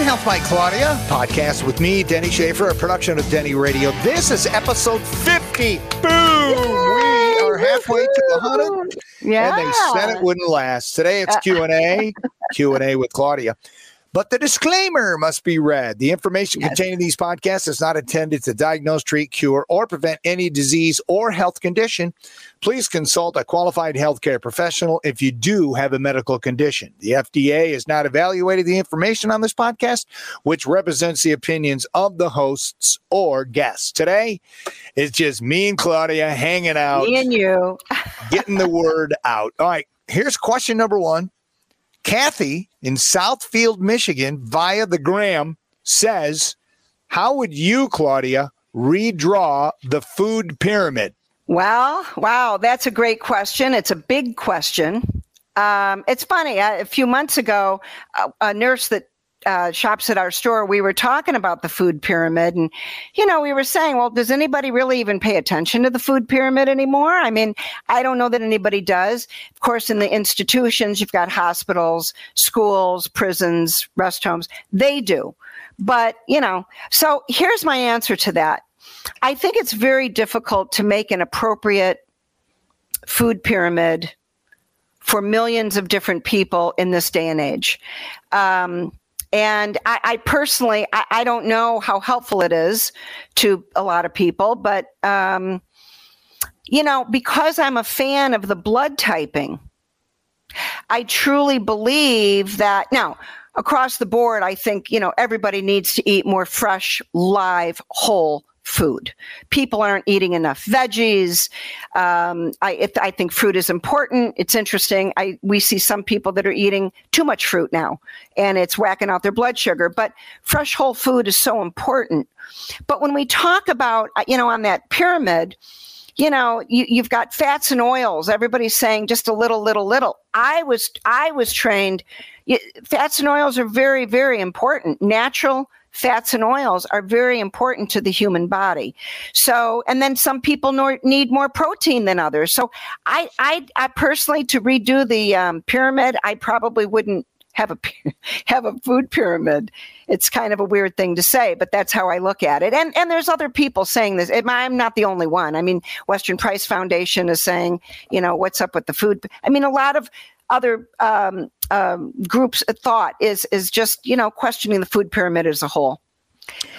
Good Health by Claudia, podcast with me, Denny Schaefer, a production of Denny Radio. This is episode 50. Boom! We are halfway to the 100. Yeah. And they said it wouldn't last. Today it's Q&A, Q&A with Claudia. But the disclaimer must be read. The information Yes. contained in these podcasts is not intended to diagnose, treat, cure, or prevent any disease or health condition. Please consult a qualified healthcare professional if you do have a medical condition. The FDA has not evaluated the information on this podcast, which represents the opinions of the hosts or guests. Today, it's just me and Claudia hanging out, Me and you. getting the word out. All right, here's question number one. Kathy in Southfield, Michigan, via the Gram, says, How would you, Claudia, redraw the food pyramid? Well, wow, that's a great question. It's a big question. Um, it's funny. I, a few months ago, a, a nurse that uh, shops at our store, we were talking about the food pyramid, and you know, we were saying, well, does anybody really even pay attention to the food pyramid anymore? I mean, I don't know that anybody does. Of course, in the institutions, you've got hospitals, schools, prisons, rest homes. They do, but you know. So here's my answer to that. I think it's very difficult to make an appropriate food pyramid for millions of different people in this day and age. Um, and I, I personally, I, I don't know how helpful it is to a lot of people, but um, you know, because I'm a fan of the blood typing, I truly believe that now across the board, I think, you know, everybody needs to eat more fresh, live, whole food. People aren't eating enough veggies. Um, I, I think fruit is important. It's interesting. I, we see some people that are eating too much fruit now and it's whacking out their blood sugar, but fresh whole food is so important. But when we talk about, uh, you know, on that pyramid, you know you, you've got fats and oils everybody's saying just a little little little i was i was trained fats and oils are very very important natural fats and oils are very important to the human body so and then some people nor, need more protein than others so i i, I personally to redo the um, pyramid i probably wouldn't have a have a food pyramid. It's kind of a weird thing to say, but that's how I look at it. And and there's other people saying this. I'm not the only one. I mean, Weston Price Foundation is saying, you know, what's up with the food? I mean, a lot of other um, um, groups thought is is just you know questioning the food pyramid as a whole.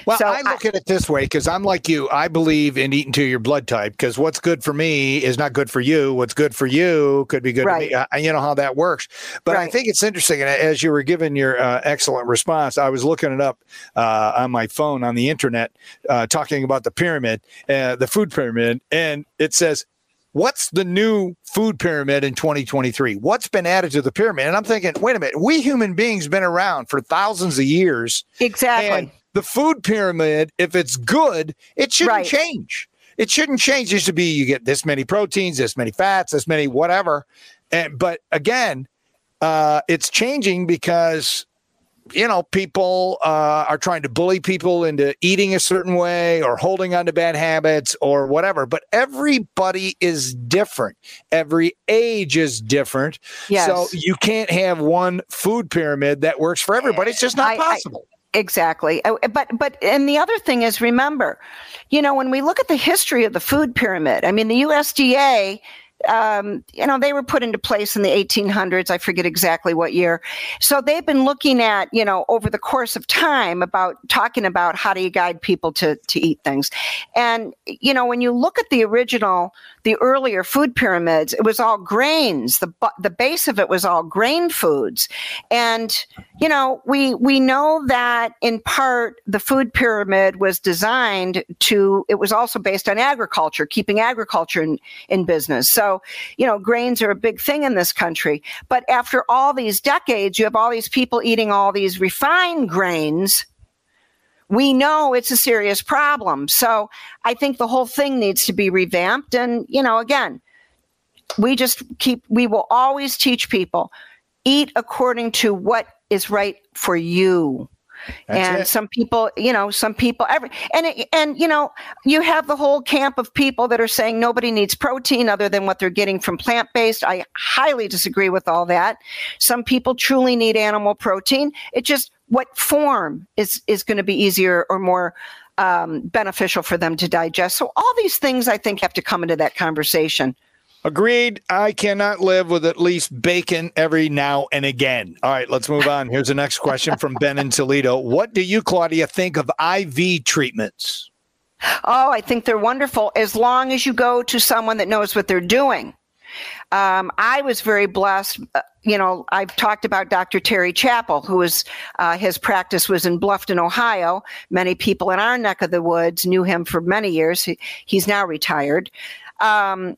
Well, So I look at it this way because I'm like you. I believe in eating to your blood type because what's good for me is not good for you. What's good for you could be good Right. for me. I, you know how that works. But I think it's interesting. And as you were giving your uh, excellent response, I was looking it up uh, on my phone on the internet, uh, talking about the pyramid, uh, the food pyramid, and it says. What's the new food pyramid in 2023? What's been added to the pyramid? And I'm thinking, wait a minute, we human beings been around for thousands of years. Exactly. And the food pyramid, if it's good, it shouldn't Right. change. It shouldn't change. It should be you get this many proteins, this many fats, this many whatever. And but again, uh, it's changing because you know people uh, are trying to bully people into eating a certain way or holding on to bad habits or whatever. But everybody is different. Every age is different. yes. So you can't have one food pyramid that works for everybody. It's just not I- I- possible. Exactly. Uh, But but and the other thing is remember, you know, when we look at the history of the food pyramid, I mean the USDA um, you know, they were put into place in the 1800s. I forget exactly what year. So they've been looking at, you know, over the course of time about talking about how do you guide people to to eat things. And you know, when you look at the original, the earlier food pyramids, it was all grains. The the base of it was all grain foods. And you know, we we know that in part the food pyramid was designed to. It was also based on agriculture, keeping agriculture in, in business. So you know, grains are a big thing in this country. But after all these decades, you have all these people eating all these refined grains. We know it's a serious problem. So I think the whole thing needs to be revamped. And you know, again, we just keep. We will always teach people eat according to what is right for you That's and it. some people you know some people every and it- and you know you have the whole camp of people that are saying nobody needs protein other than what they're getting from plant based i highly disagree with all that some people truly need animal protein it just what form is is going to be easier or more um, beneficial for them to digest. So all these things I think have to come into that conversation. Agreed. I cannot live with at least bacon every now and again. All right, let's move on. Here's the next question from Ben in Toledo. What do you, Claudia, think of IV treatments? Oh, I think they're wonderful as long as you go to someone that knows what they're doing. Um, I was very blessed. Uh, you know, I've talked about Dr. Terry Chappell, who was uh, his practice was in Bluffton, Ohio. Many people in our neck of the woods knew him for many years. He, he's now retired. Um,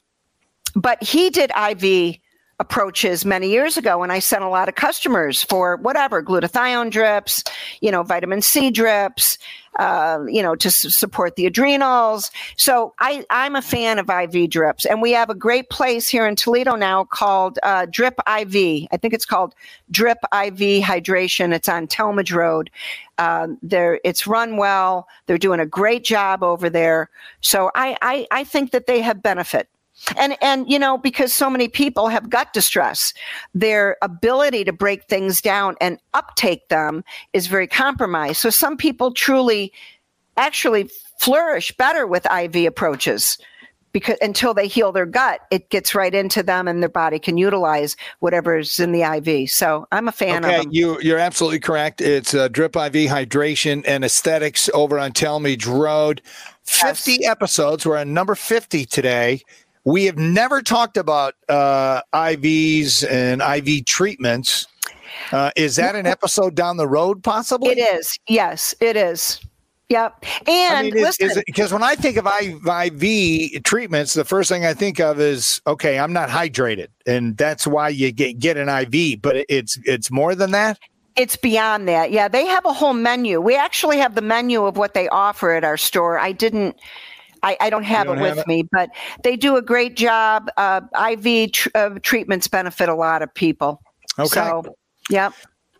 but he did IV approaches many years ago and I sent a lot of customers for whatever glutathione drips, you know, vitamin C drips, uh, you know, to s- support the adrenals. So I, I'm a fan of IV drips, and we have a great place here in Toledo now called uh, Drip IV. I think it's called Drip IV Hydration. It's on Talmadge Road. Um, there, it's run well. They're doing a great job over there. So I, I, I think that they have benefit and and you know because so many people have gut distress their ability to break things down and uptake them is very compromised. So some people truly actually flourish better with iv approaches because until they heal their gut it gets right into them and their body can utilize whatever's in the iv so i'm a fan okay, of them. you you're absolutely correct. It's uh, drip iv hydration and aesthetics over on talmadge road 50 yes. episodes. We're on number 50 today we have never talked about uh, IVs and IV treatments. Uh, is that an episode down the road, possibly? It is. Yes, it is. Yep. And I mean, is, is it, because when I think of IV treatments, the first thing I think of is okay, I'm not hydrated, and that's why you get get an IV. But it's it's more than that. It's beyond that. Yeah, they have a whole menu. We actually have the menu of what they offer at our store. I didn't I, I don't have don't it with it? me, but they do a great job. Uh, IV tr- uh, treatments benefit a lot of people. Okay. So, yep.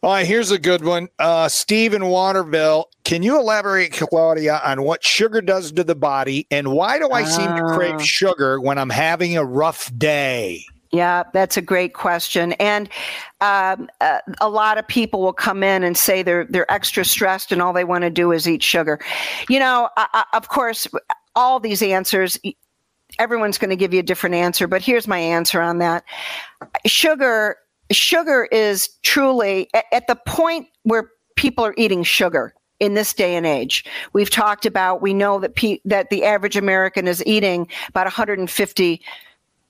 All right, here's a good one. Uh, Steve in Waterville, can you elaborate, Claudia, on what sugar does to the body and why do I seem to crave ah. sugar when I'm having a rough day? Yeah, that's a great question, and um, uh, a lot of people will come in and say they're they're extra stressed and all they want to do is eat sugar. You know, of course, all these answers everyone's going to give you a different answer but here's my answer on that sugar sugar is truly at the point where people are eating sugar in this day and age. We've talked about we know that pe- that the average American is eating about 150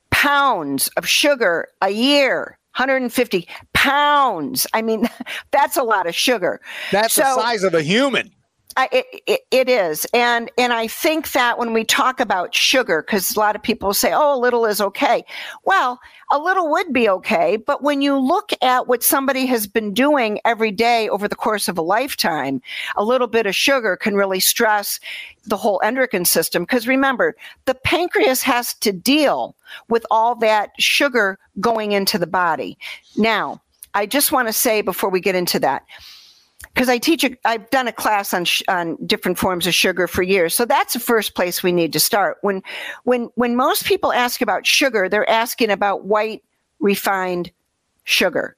pounds of sugar a year. 150 pounds. I mean, that's a lot of sugar. That's so, the size of a human. I, it, it is, and and I think that when we talk about sugar, because a lot of people say, "Oh, a little is okay." Well, a little would be okay, but when you look at what somebody has been doing every day over the course of a lifetime, a little bit of sugar can really stress the whole endocrine system. Because remember, the pancreas has to deal with all that sugar going into the body. Now, I just want to say before we get into that because I teach, a, I've done a class on sh- on different forms of sugar for years. So that's the first place we need to start. When when when most people ask about sugar, they're asking about white refined sugar,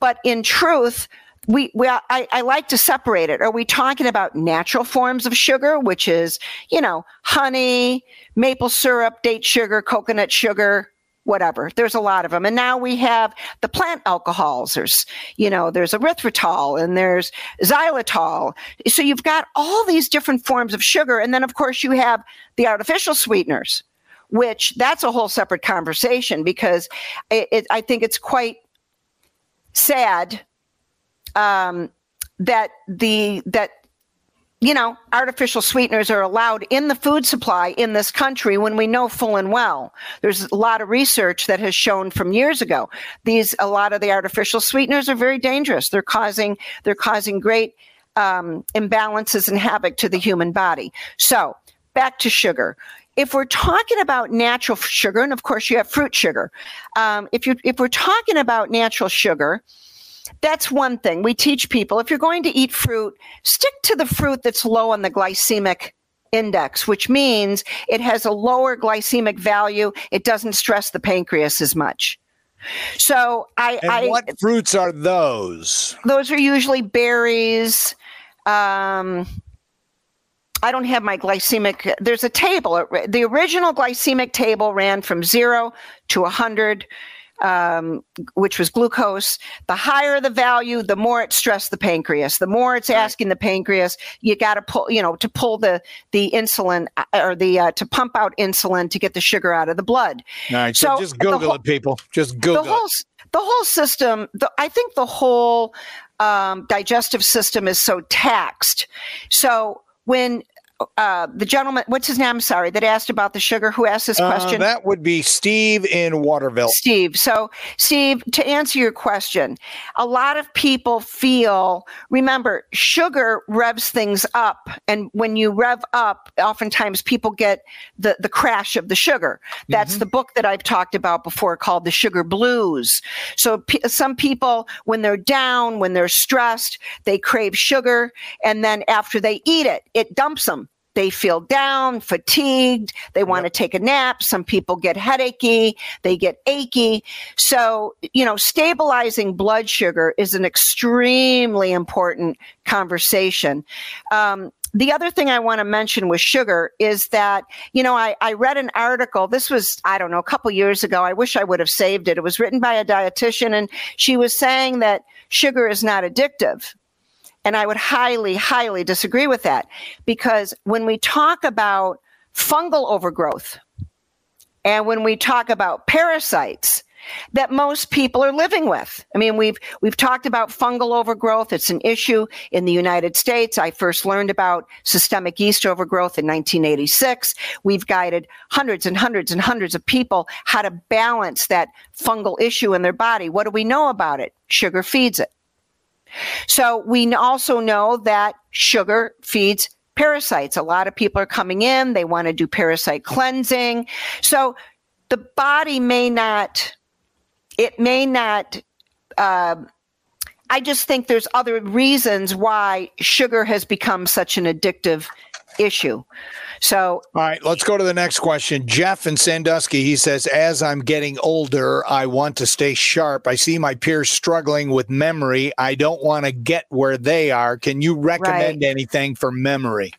but in truth. We, we I, I like to separate it. Are we talking about natural forms of sugar, which is, you know, honey, maple syrup, date sugar, coconut sugar, whatever. There's a lot of them. And now we have the plant alcohols. There's, you know, there's erythritol and there's xylitol. So you've got all these different forms of sugar. And then, of course, you have the artificial sweeteners, which that's a whole separate conversation because it, it, I think it's quite sad um, that the that you know, artificial sweeteners are allowed in the food supply in this country when we know full and well. There's a lot of research that has shown from years ago these a lot of the artificial sweeteners are very dangerous. They're causing they're causing great um, imbalances and havoc to the human body. So back to sugar. If we're talking about natural sugar, and of course you have fruit sugar, um, if you if we're talking about natural sugar, that's one thing. We teach people if you're going to eat fruit, stick to the fruit that's low on the glycemic index, which means it has a lower glycemic value. It doesn't stress the pancreas as much. So I, And I what fruits are those? those are usually berries. Um, I don't have my glycemic. There's a table. The original glycemic table ran from zero to a 100, um, which was glucose. The higher the value, the more it stressed the pancreas. The more it's asking the pancreas, you got to pull, you know, to pull the the insulin uh, or the uh, to pump out insulin to get the sugar out of the blood. All right, so, So, just Google whole- it, people. Just Google the whole the whole system the, i think the whole um, digestive system is so taxed so when uh, the gentleman what's his name i'm sorry that asked about the sugar who asked this Uh, question that would be Steve in Waterville. Steve. So, Steve, to answer your question, a lot of people feel, remember, sugar revs things up. And when you rev up, oftentimes people get the, the crash of the sugar. That's Mhm. the book that I've talked about before called The Sugar Blues. So, p- some people, when they're down, when they're stressed, they crave sugar. And then after they eat it, it dumps them. They feel down, fatigued. They want to take a nap. Some people get headachy. They get achy. So, you know, stabilizing blood sugar is an extremely important conversation. Um, the other thing I want to mention with sugar is that, you know, I, I read an article. This was, I don't know, a couple years ago. I wish I would have saved it. It was written by a dietitian, and she was saying that sugar is not addictive. And I would highly, highly disagree with that because when we talk about fungal overgrowth and when we talk about parasites that most people are living with. I mean, we've we've talked about fungal overgrowth. It's an issue in the United States. I first learned about systemic yeast overgrowth in 1986. We've guided hundreds and hundreds and hundreds of people how to balance that fungal issue in their body. What do we know about it? Sugar feeds it. So we also know that sugar feeds parasites. A lot of people are coming in, they want to do parasite cleansing. So the body may not, it may not, uh, I just think there's other reasons why sugar has become such an addictive issue. So All right, let's go to the next question. Jeff in Sandusky, he says, As I'm getting older, I want to stay sharp. I see my peers struggling with memory. I don't want to get where they are. Can you recommend anything for memory?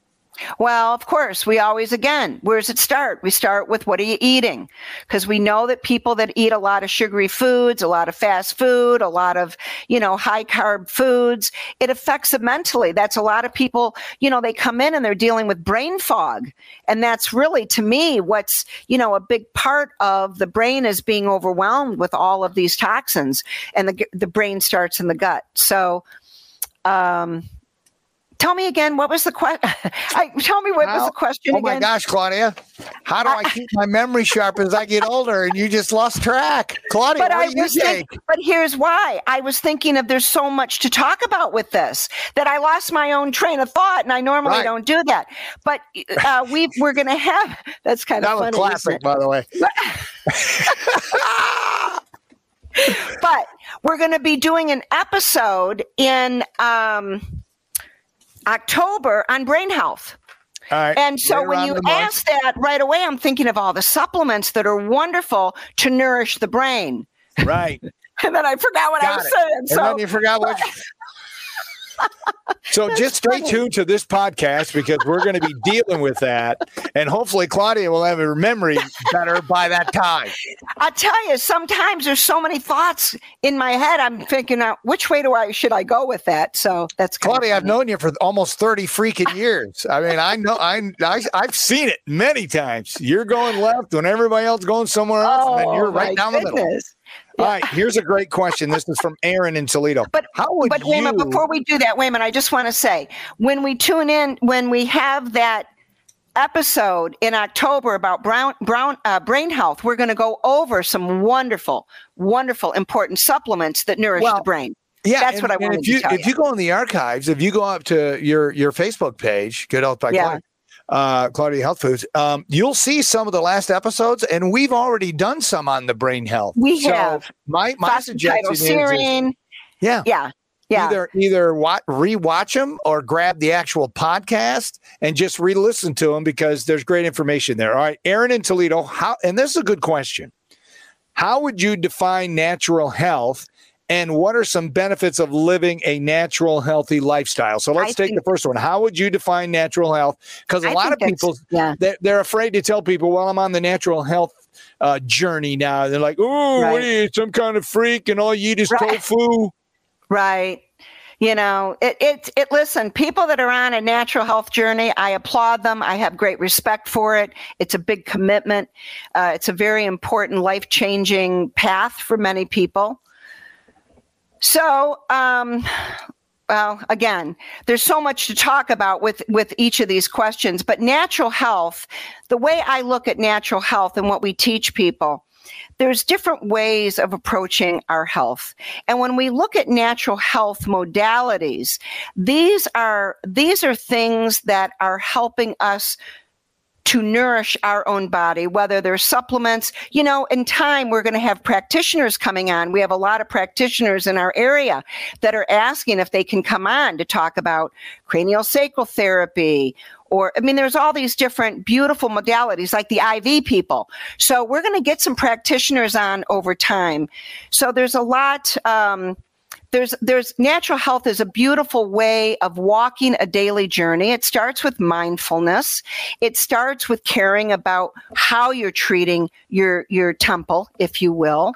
Well, of course, we always, again, where does it start? We start with what are you eating? Because we know that people that eat a lot of sugary foods, a lot of fast food, a lot of, you know, high carb foods, it affects them mentally. That's a lot of people, you know, they come in and they're dealing with brain fog. And that's really, to me, what's, you know, a big part of the brain is being overwhelmed with all of these toxins and the, the brain starts in the gut. So, um, Tell me again, what was the question? tell me what was the question Oh again. my gosh, Claudia. How do I keep my memory sharp as I get older? And you just lost track. Claudia, But what I was think? but here's why. I was thinking of there's so much to talk about with this that I lost my own train of thought, and I normally Right. don't do that. But uh, we we're gonna have that's kind that of funny. classic, by the way. But we're gonna be doing an episode in um, October on brain health. All right. And so when you in the month. ask that right away, I'm thinking of all the supplements that are wonderful to nourish the brain. Right. And then I forgot what I was it. saying. And So then you forgot what. so just stay funny. tuned to this podcast because we're going to be dealing with that, and hopefully Claudia will have her memory better by that time. I tell you, sometimes there's so many thoughts in my head. I'm thinking, out which way do I should I go with that? So that's Claudia, I've known you for almost thirty freaking years. I mean, I know, I, I I've seen it many times. You're going left when everybody else going somewhere else, and then you're Oh, right down the middle. Goodness. All right, here's a great question. This is from Aaron in Toledo. But- how would But wait a minute, before we do that, wait a minute, I just want to say when we tune in, when we have that episode in October about brown, brown uh, brain health, we're going to go over some wonderful, wonderful, important supplements that nourish Well, the brain. Yeah, That's and- what I and wanted if to you tell if you. you go in the archives, if you go up to your your Facebook page, Good Health by Yeah. Claudia, uh, Claudia Health Foods, um, you'll see some of the last episodes, and we've already done some on the brain health. We So have. My my suggestion is, is yeah, Yeah. Yeah. either either wa- rewatch them or grab the actual podcast and just re-listen to them because there's great information there. All right, Aaron in Toledo, how and this is a good question. How would you define natural health? And what are some benefits of living a natural, healthy lifestyle? So let's I take think, the first one. How would you define natural health? Because a I lot of people, yeah. they're, they're afraid to tell people, well, I'm on the natural health uh, journey now. They're like, oh, right. what are you, some kind of freak and all you eat is right. tofu? Right. You know, it, it, it, listen, people that are on a natural health journey, I applaud them. I have great respect for it. It's a big commitment. Uh, it's a very important life changing path for many people. So, um, well, again, there's so much to talk about with, with each of these questions, but natural health, the way I look at natural health and what we teach people, there's different ways of approaching our health. And when we look at natural health modalities, these are, these are things that are helping us to nourish our own body, whether they're supplements. You know, in time, we're going to have practitioners coming on. We have a lot of practitioners in our area that are asking if they can come on to talk about cranial sacral therapy or I mean, there's all these different beautiful modalities like the IV people. So we're going to get some practitioners on over time. So there's a lot. Um, there's there's natural health is a beautiful way of walking a daily journey. It starts with mindfulness. It starts with caring about how you're treating your your temple if you will.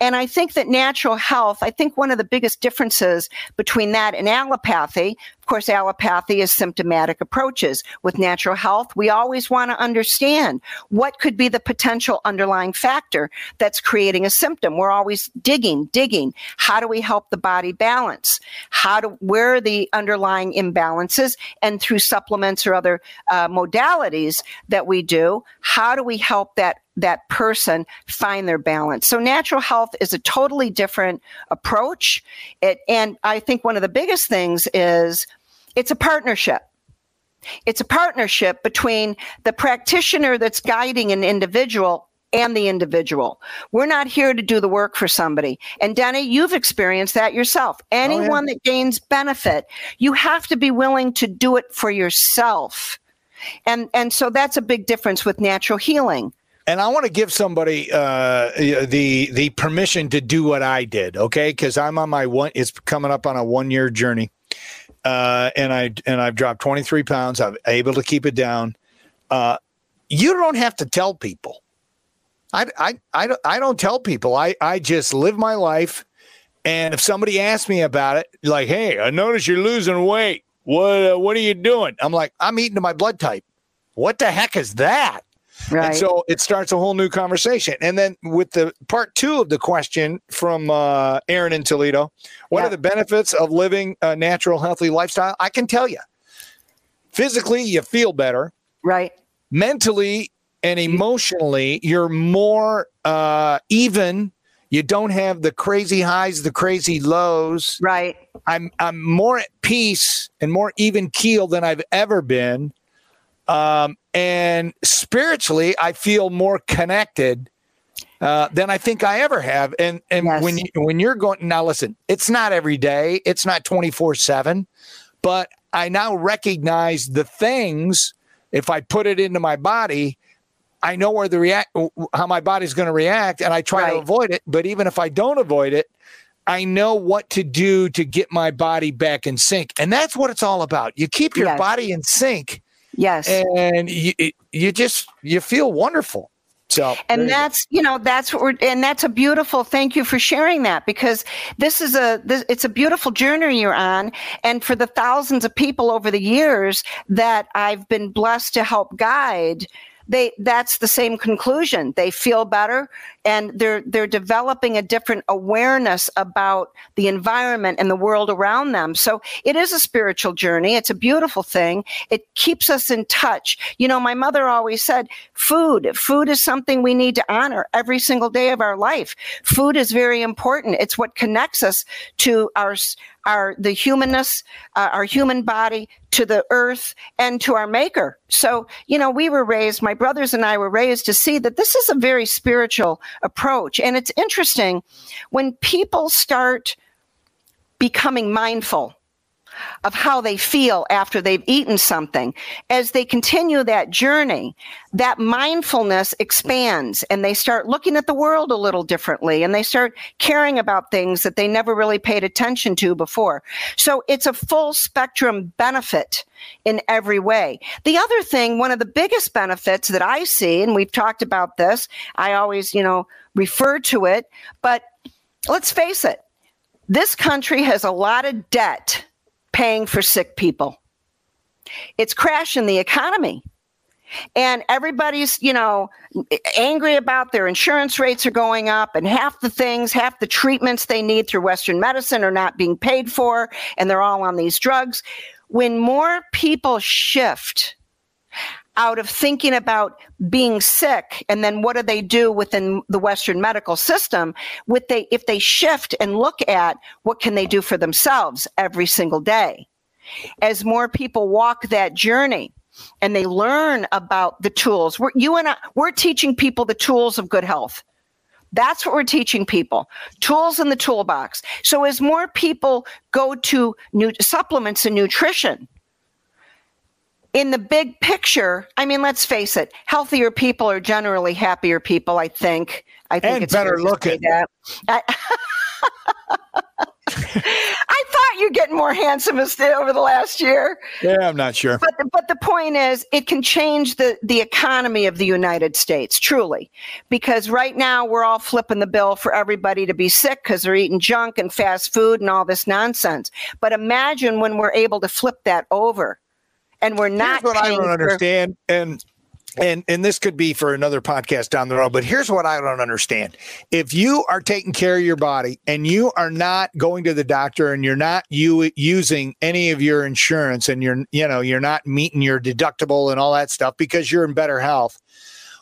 And i think that natural health i think one of the biggest differences between that and allopathy course, allopathy is symptomatic approaches. With natural health, we always want to understand what could be the potential underlying factor that's creating a symptom. We're always digging, digging. How do we help the body balance? How do, where are the underlying imbalances? And through supplements or other uh, modalities that we do, how do we help that that person find their balance. So natural health is a totally different approach. It, and I think one of the biggest things is it's a partnership. It's a partnership between the practitioner that's guiding an individual and the individual. We're not here to do the work for somebody. And Denny, you've experienced that yourself. Anyone oh, yeah. that gains benefit, you have to be willing to do it for yourself. And and so that's a big difference with natural healing. And I want to give somebody uh, the the permission to do what I did, okay? Because I'm on my one. It's coming up on a one year journey uh, and I and I've dropped 23 pounds. I'm able to keep it down. Uh, you don't have to tell people. I, I, I, don't, I don't tell people. I, I just live my life. And if somebody asks me about it, like, hey, I notice you're losing weight. What, uh, what are you doing? I'm like, I'm eating to my blood type. What the heck is that? Right. And so it starts a whole new conversation. And then with the part two of the question from uh, Aaron in Toledo, what yeah. are the benefits of living a natural, healthy lifestyle? I can tell you. Physically, you feel better. Right. Mentally and emotionally, you're more uh, even. You don't have the crazy highs, the crazy lows. Right. I'm I'm more at peace and more even keel than I've ever been. Um, and spiritually, I feel more connected uh, than I think I ever have. And and yes. when you, when you're going now, listen, it's not every day, it's not twenty four seven, but I now recognize the things. If I put it into my body, I know where the react, how my body's going to react, and I try right. to avoid it. But even if I don't avoid it, I know what to do to get my body back in sync, and that's what it's all about. You keep your yes. body in sync Yes. And you, you just, you feel wonderful. So, and that's you know that's what we're and that's a beautiful thank you for sharing that because this is a this, it's a beautiful journey you're on and for the thousands of people over the years that I've been blessed to help guide they that's the same conclusion. They feel better and they're they're developing a different awareness about the environment and the world around them. So it is a spiritual journey. It's a beautiful thing. It keeps us in touch. You know, my mother always said, food, food is something we need to honor every single day of our life. Food is very important. It's what connects us to our our the humanness, uh, our human body to the earth and to our maker. So, you know, we were raised, my brothers and I were raised to see that this is a very spiritual approach. And it's interesting when people start becoming mindful of how they feel after they've eaten something. As they continue that journey, that mindfulness expands and they start looking at the world a little differently and they start caring about things that they never really paid attention to before. So it's a full spectrum benefit in every way. The other thing, one of the biggest benefits that I see, and we've talked about this, I always, you know, refer to it, but let's face it, this country has a lot of debt paying for sick people. It's crashing the economy. And everybody's, you know, angry about their insurance rates are going up, and half the things, half the treatments they need through Western medicine are not being paid for, and they're all on these drugs. When more people shift out of thinking about being sick and then what do they do within the western medical system with they if they shift and look at what can they do for themselves every single day? As more people walk that journey and they learn about the tools we're, you and I, we're teaching people the tools of good health. That's what we're teaching people tools in the toolbox. So as more people go to new supplements and nutrition in the big picture, I mean, let's face it, healthier people are generally happier people, I think. I think and it's better looking. I, I thought you're getting more handsome over the last year. Yeah, I'm not sure. But the, but the point is, it can change the, the economy of the United States, truly. Because right now, we're all flipping the bill for everybody to be sick because they're eating junk and fast food and all this nonsense. But imagine when we're able to flip that over and we're not. Here's what I don't understand, and and and this could be for another podcast down the road but here's what i don't understand. If you are taking care of your body and you are not going to the doctor and you're not you using any of your insurance and you're you know you're not meeting your deductible and all that stuff because you're in better health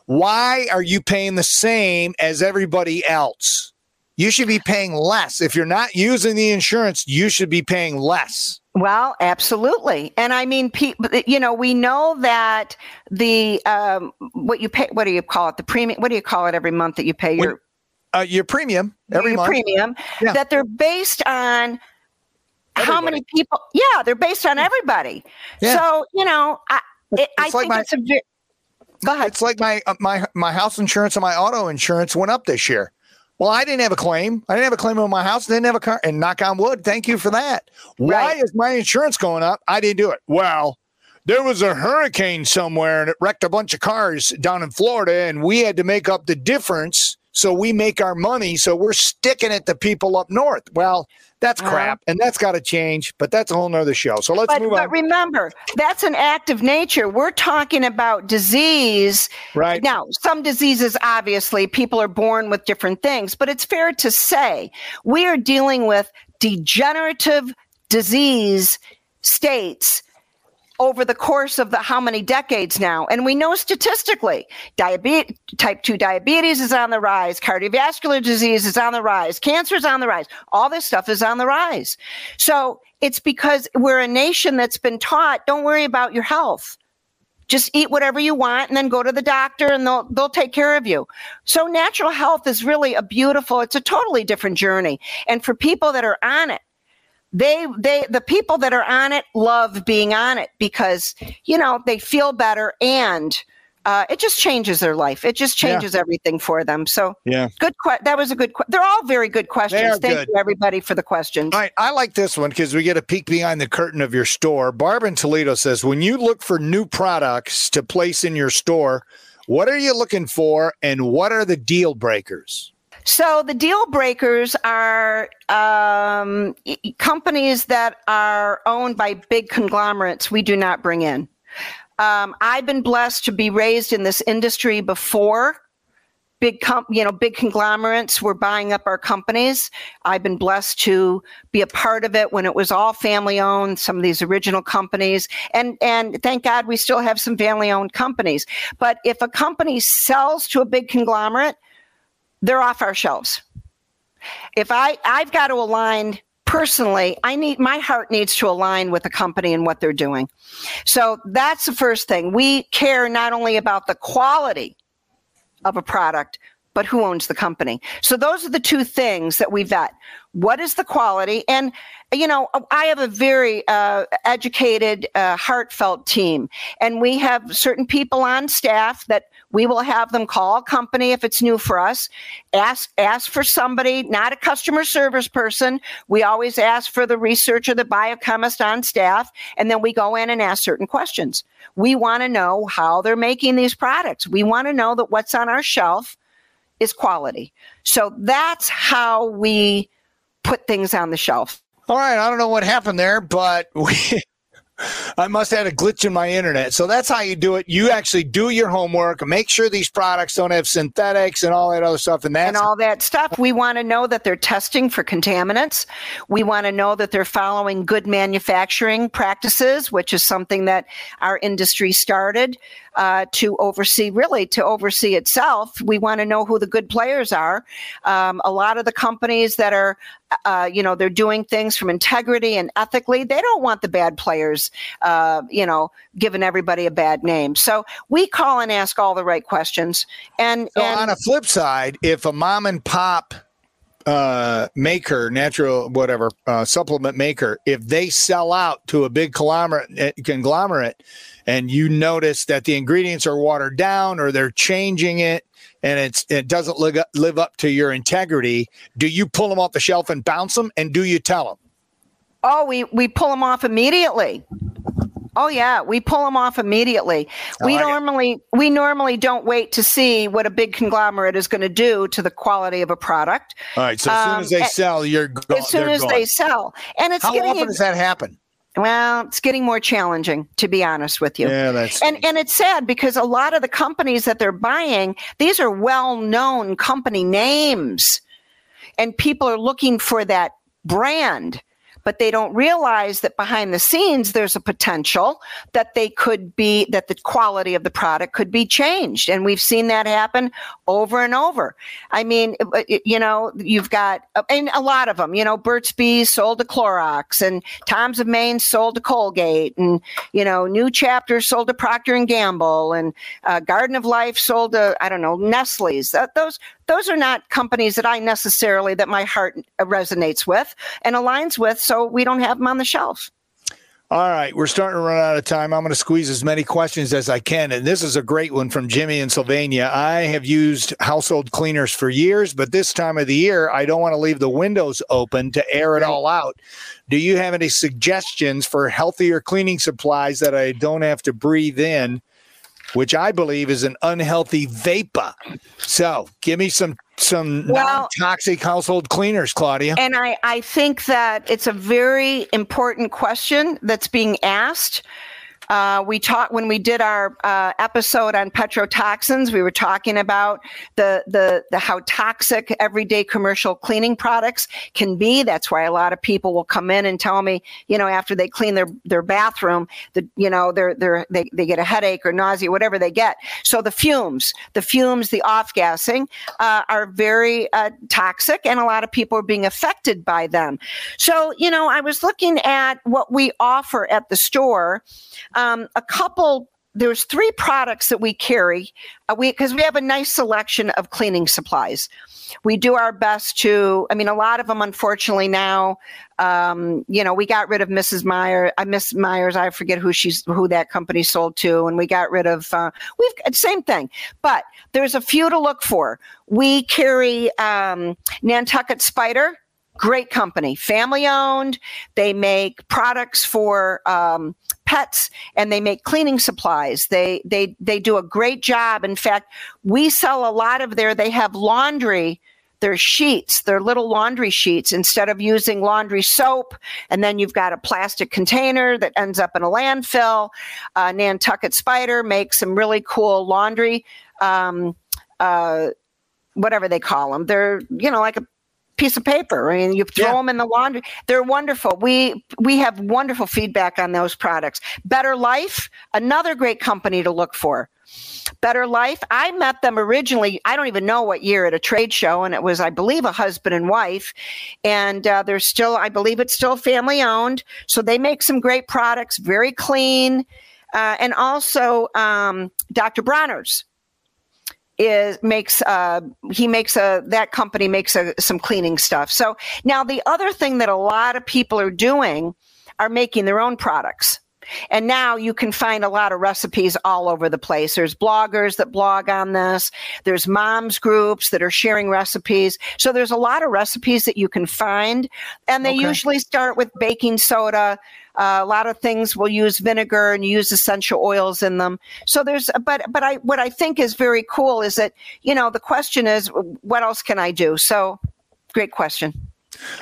why are you paying the same as everybody else? You should be paying less. If you're not using the insurance you should be paying less well, absolutely, and I mean, you know, we know that the um, what you pay, what do you call it, the premium? What do you call it every month that you pay your uh, your premium every your month? Premium yeah. that they're based on everybody. how many people? Yeah, they're based on everybody. Yeah. So you know, I, it, I like think my, it's a. Go ahead. It's like my uh, my my house insurance and my auto insurance went up this year. Well, I didn't have a claim. I didn't have a claim on my house. Didn't have a car. And knock on wood, thank you for that. Why right. is my insurance going up? I didn't do it. Well, there was a hurricane somewhere and it wrecked a bunch of cars down in Florida, and we had to make up the difference so we make our money. So we're sticking it to people up north. Well, that's uh-huh. crap, and that's got to change. But that's a whole nother show. So let's but, move but on. But remember, that's an act of nature. We're talking about disease. Right now, some diseases obviously people are born with different things, but it's fair to say we are dealing with degenerative disease states over the course of the how many decades now. And we know statistically diabetes type 2 diabetes is on the rise cardiovascular disease is on the rise cancer is on the rise all this stuff is on the rise. So it's because we're a nation that's been taught don't worry about your health. Just eat whatever you want and then go to the doctor and they'll they'll take care of you. So natural health is really a beautiful it's a totally different journey. And for people that are on it they they the people that are on it love being on it because you know they feel better and uh, it just changes their life. It just changes yeah. everything for them. So, yeah, good. Que- that was a good. Que- They're all very good questions. Thank good. you, everybody, for the questions. All right, I like this one because we get a peek behind the curtain of your store. Barb in Toledo says, when you look for new products to place in your store, what are you looking for, and what are the deal breakers? So the deal breakers are um, companies that are owned by big conglomerates we do not bring in. Um, I've been blessed to be raised in this industry before big com- you know big conglomerates were buying up our companies. I've been blessed to be a part of it when it was all family owned some of these original companies. And and thank god we still have some family owned companies. But if a company sells to a big conglomerate they're off our shelves. If I I've got to align personally, I need my heart needs to align with the company and what they're doing. So that's the first thing. We care not only about the quality of a product, but who owns the company? So those are the two things that we vet. What is the quality? And you know, I have a very uh, educated, uh, heartfelt team, and we have certain people on staff that we will have them call a company if it's new for us. Ask ask for somebody, not a customer service person. We always ask for the researcher, the biochemist on staff, and then we go in and ask certain questions. We want to know how they're making these products. We want to know that what's on our shelf is quality. So that's how we put things on the shelf. All right, I don't know what happened there, but we I must have had a glitch in my internet. So that's how you do it. You actually do your homework, make sure these products don't have synthetics and all that other stuff. And that's and all that stuff. We want to know that they're testing for contaminants. We want to know that they're following good manufacturing practices, which is something that our industry started uh, to oversee, really to oversee itself. We want to know who the good players are. Um, a lot of the companies that are, uh, you know, they're doing things from integrity and ethically. They don't want the bad players, uh, you know, giving everybody a bad name. So we call and ask all the right questions. And, so and on a flip side, if a mom and pop uh, maker, natural whatever uh, supplement maker, if they sell out to a big conglomerate, eh, conglomerate, and you notice that the ingredients are watered down or they're changing it, and it's it doesn't live up, live up to your integrity, do you pull them off the shelf and bounce them, and do you tell them? Oh, we we pull them off immediately. Oh yeah, we pull them off immediately. we it. normally we normally don't wait to see what a big conglomerate is going to do to the quality of a product. All right. So as soon Um, as they sell, you're go- as soon as gone. they sell, and it's How often does that happen? Well, it's getting more challenging to be honest with you. Yeah, that's And and it's sad because a lot of the companies that they're buying, these are well-known company names. And people are looking for that brand, but they don't realize that behind the scenes there's a potential that they could be that the quality of the product could be changed. And we've seen that happen over and over. I mean, you know, you've got and a lot of them, you know, Burt's Bees sold to Clorox and Tom's of Maine sold to Colgate and you know, New Chapter sold to Procter and Gamble and uh, Garden of Life sold to I don't know Nestle's. That, those those are not companies that I necessarily that my heart resonates with and aligns with. So we don't have them on the shelf. All right, we're starting to run out of time. I'm going to squeeze as many questions as I can. And this is a great one from Jimmy in Sylvania. I have used household cleaners for years, but this time of the year, I don't want to leave the windows open to air it all out. Do you have any suggestions for healthier cleaning supplies that I don't have to breathe in, which I believe is an unhealthy vapor? So give me some some Well- non-toxic household cleaners, Claudia. And I, I think that it's a very important question that's being asked. Uh, we talked when we did our uh, episode on petrotoxins. We were talking about the, the the how toxic everyday commercial cleaning products can be. That's why a lot of people will come in and tell me, you know, after they clean their their bathroom, that you know they're they're they, they get a headache or nausea, whatever they get. So the fumes, the fumes, the off gassing uh, are very uh, toxic, and a lot of people are being affected by them. So you know, I was looking at what we offer at the store um, a couple there's three products that we carry uh, we because we have a nice selection of cleaning supplies. We do our best to i mean a lot of them unfortunately now um, you know we got rid of mrs meyer i miss myers i forget who she's who that company sold to and we got rid of uh, we've same thing. But there's a few to look for. We carry um, nantucket spider great company family owned. They make products for um, pets and they make cleaning supplies. They they they do a great job. In fact we sell a lot of their they have laundry their sheets their little laundry sheets. Instead of using laundry soap and then you've got a plastic container that ends up in a landfill. Uh, nantucket spider makes some really cool laundry um, uh, whatever they call them they're you know like a piece of paper. I mean, you throw Yeah. them in the laundry. They're wonderful. We we have wonderful feedback on those products. Better Life, another great company to look for. Better Life. I met them originally. I don't even know what year at a trade show, and it was, I believe, a husband and wife. And uh, they're still, I believe, it's still family owned. So they make some great products, very clean, uh, and also um, Dr. Bronner's is makes uh, he makes a that company makes a, some cleaning stuff. So now the other thing that a lot of people are doing are making their own products. And now you can find a lot of recipes all over the place. There's bloggers that blog on this. There's moms groups that are sharing recipes. So there's a lot of recipes that you can find. And they okay. usually start with baking soda, uh, a lot of things will use vinegar and use essential oils in them. So there's, but but I what I think is very cool is that you know the question is what else can I do? So great question.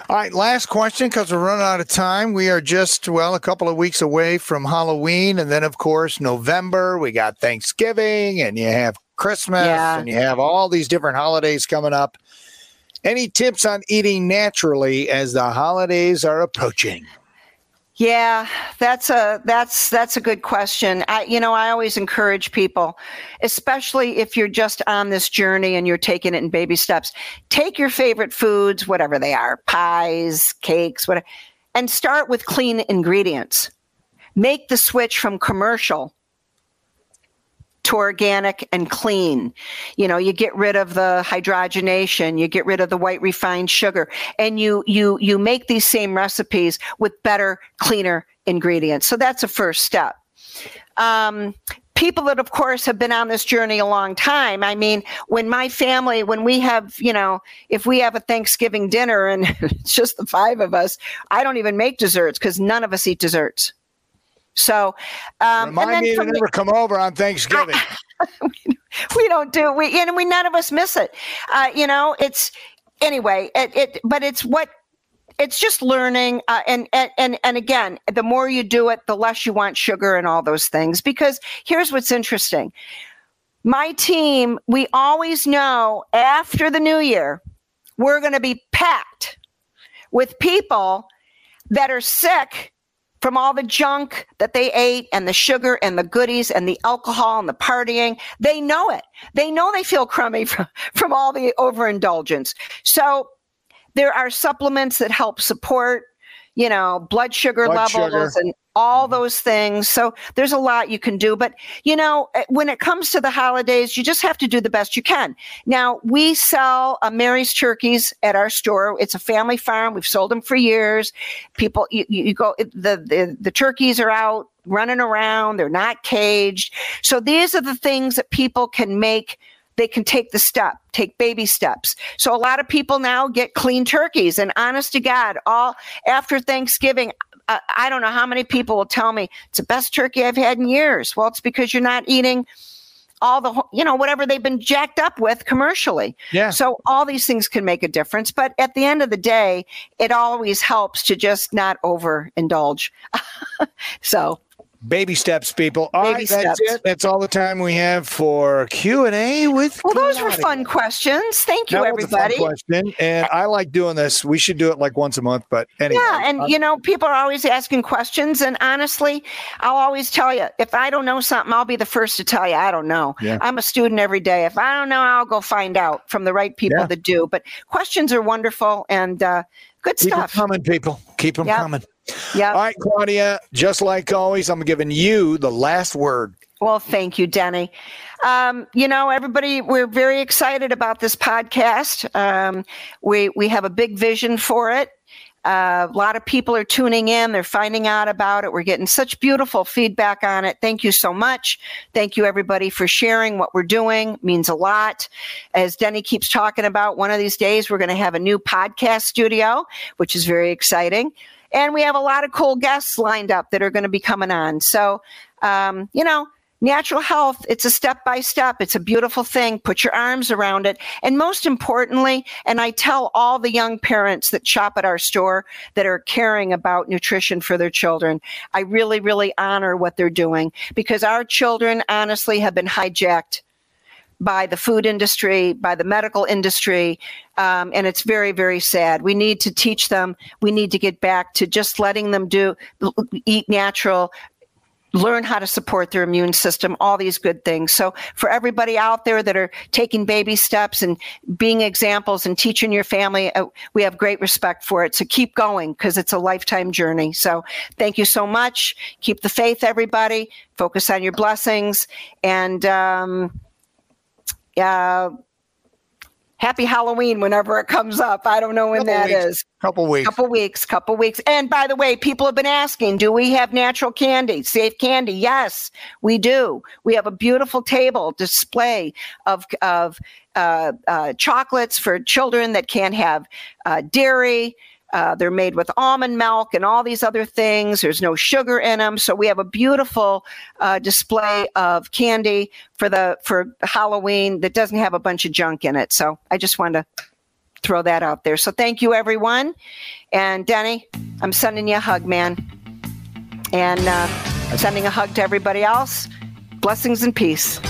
All right, last question because we're running out of time. We are just, well, a couple of weeks away from Halloween. And then, of course, November, we got Thanksgiving and you have Christmas yeah. and you have all these different holidays coming up. Any tips on eating naturally as the holidays are approaching? Yeah, that's a that's that's a good question. I you know, I always encourage people, especially if you're just on this journey and you're taking it in baby steps. Take your favorite foods, whatever they are, pies, cakes, whatever, and start with clean ingredients. Make the switch from commercial to organic and clean. You know, you get rid of the hydrogenation, you get rid of the white refined sugar, and you you you make these same recipes with better, cleaner ingredients. So that's a first step. Um, people that of course have been on this journey a long time i mean when my family when we have you know if we have a thanksgiving dinner and it's just the five of us i don't even make desserts because none of us eat desserts so, um, remind me to never come over on Thanksgiving. we don't do we, and we none of us miss it. Uh, you know, it's anyway. It, it, but it's what it's just learning uh, and, and and again the more you do it the less you want sugar and all those things because here's what's interesting my team we always know after the new year we're going to be packed with people that are sick from all the junk that they ate and the sugar and the goodies and the alcohol and the partying. They know it. They know they feel crummy from, from all the overindulgence. So there are supplements that help support, you know, blood sugar blood levels sugar. and all those things. So there's a lot you can do. But, you know, eh, when it comes to the holidays, you just have to do the best you can. Now, we sell uh, Mary's turkeys at our store. It's a family farm. We've sold them for years. People, you, you go, the, the, the turkeys are out running around. They're not caged. So these are the things that people can make they can take the step, take baby steps. So a lot of people now get clean turkeys and honest to God, all after Thanksgiving, uh, I don't know how many people will tell me it's the best turkey I've had in years. Well, it's because you're not eating all the you know whatever they've been jacked up with commercially. Yeah. So all these things can make a difference, but at the end of the day, it always helps to just not overindulge. so Baby steps, people. All Baby right, steps. that's it. That's all the time we have for Q and A with. Well, those were fun questions. Thank you, that everybody. question, and I like doing this. We should do it like once a month, but anyway. Yeah, and you know, people are always asking questions, and honestly, I'll always tell you if I don't know something, I'll be the first to tell you I don't know. Yeah. I'm a student every day. If I don't know, I'll go find out from the right people yeah. that do. But questions are wonderful and uh, good Keep stuff. Keep them coming, people. Keep them yep. coming. Yeah. All right, Claudia, just like always, I'm giving you the last word. Well, thank you, Denny. Um, you know, everybody, we're very excited about this podcast. Um, we we have a big vision for it. Uh, a lot of people are tuning in. They're finding out about it. We're getting such beautiful feedback on it. Thank you so much. Thank you, everybody, for sharing what we're doing. It means a lot. As Denny keeps talking about, one of these days we're going to have a new podcast studio, which is very exciting. And we have a lot of cool guests lined up that are going to be coming on. So, um, you know, natural health, it's a step by step. It's a beautiful thing. Put your arms around it. And most importantly, and I tell all the young parents that shop at our store that are caring about nutrition for their children, I really, really honor what they're doing because our children honestly have been hijacked by the food industry, by the medical industry. Um, and it's very, very sad. We need to teach them. We need to get back to just letting them do, eat natural, learn how to support their immune system, all these good things. So for everybody out there that are taking baby steps and being examples and teaching your family, uh, we have great respect for it. So keep going because it's a lifetime journey. So thank you so much. Keep the faith, everybody. Focus on your blessings and, um, uh, happy Halloween whenever it comes up. I don't know when Couple that weeks. is. Couple weeks. Couple weeks, couple weeks. And by the way, people have been asking, do we have natural candy, safe candy? Yes, we do. We have a beautiful table display of of uh, uh, chocolates for children that can't have uh, dairy. Uh, they're made with almond milk and all these other things. There's no sugar in them, so we have a beautiful uh, display of candy for the for Halloween that doesn't have a bunch of junk in it. So I just wanted to throw that out there. So thank you, everyone. And Denny, I'm sending you a hug, man. And uh, sending a hug to everybody else. Blessings and peace.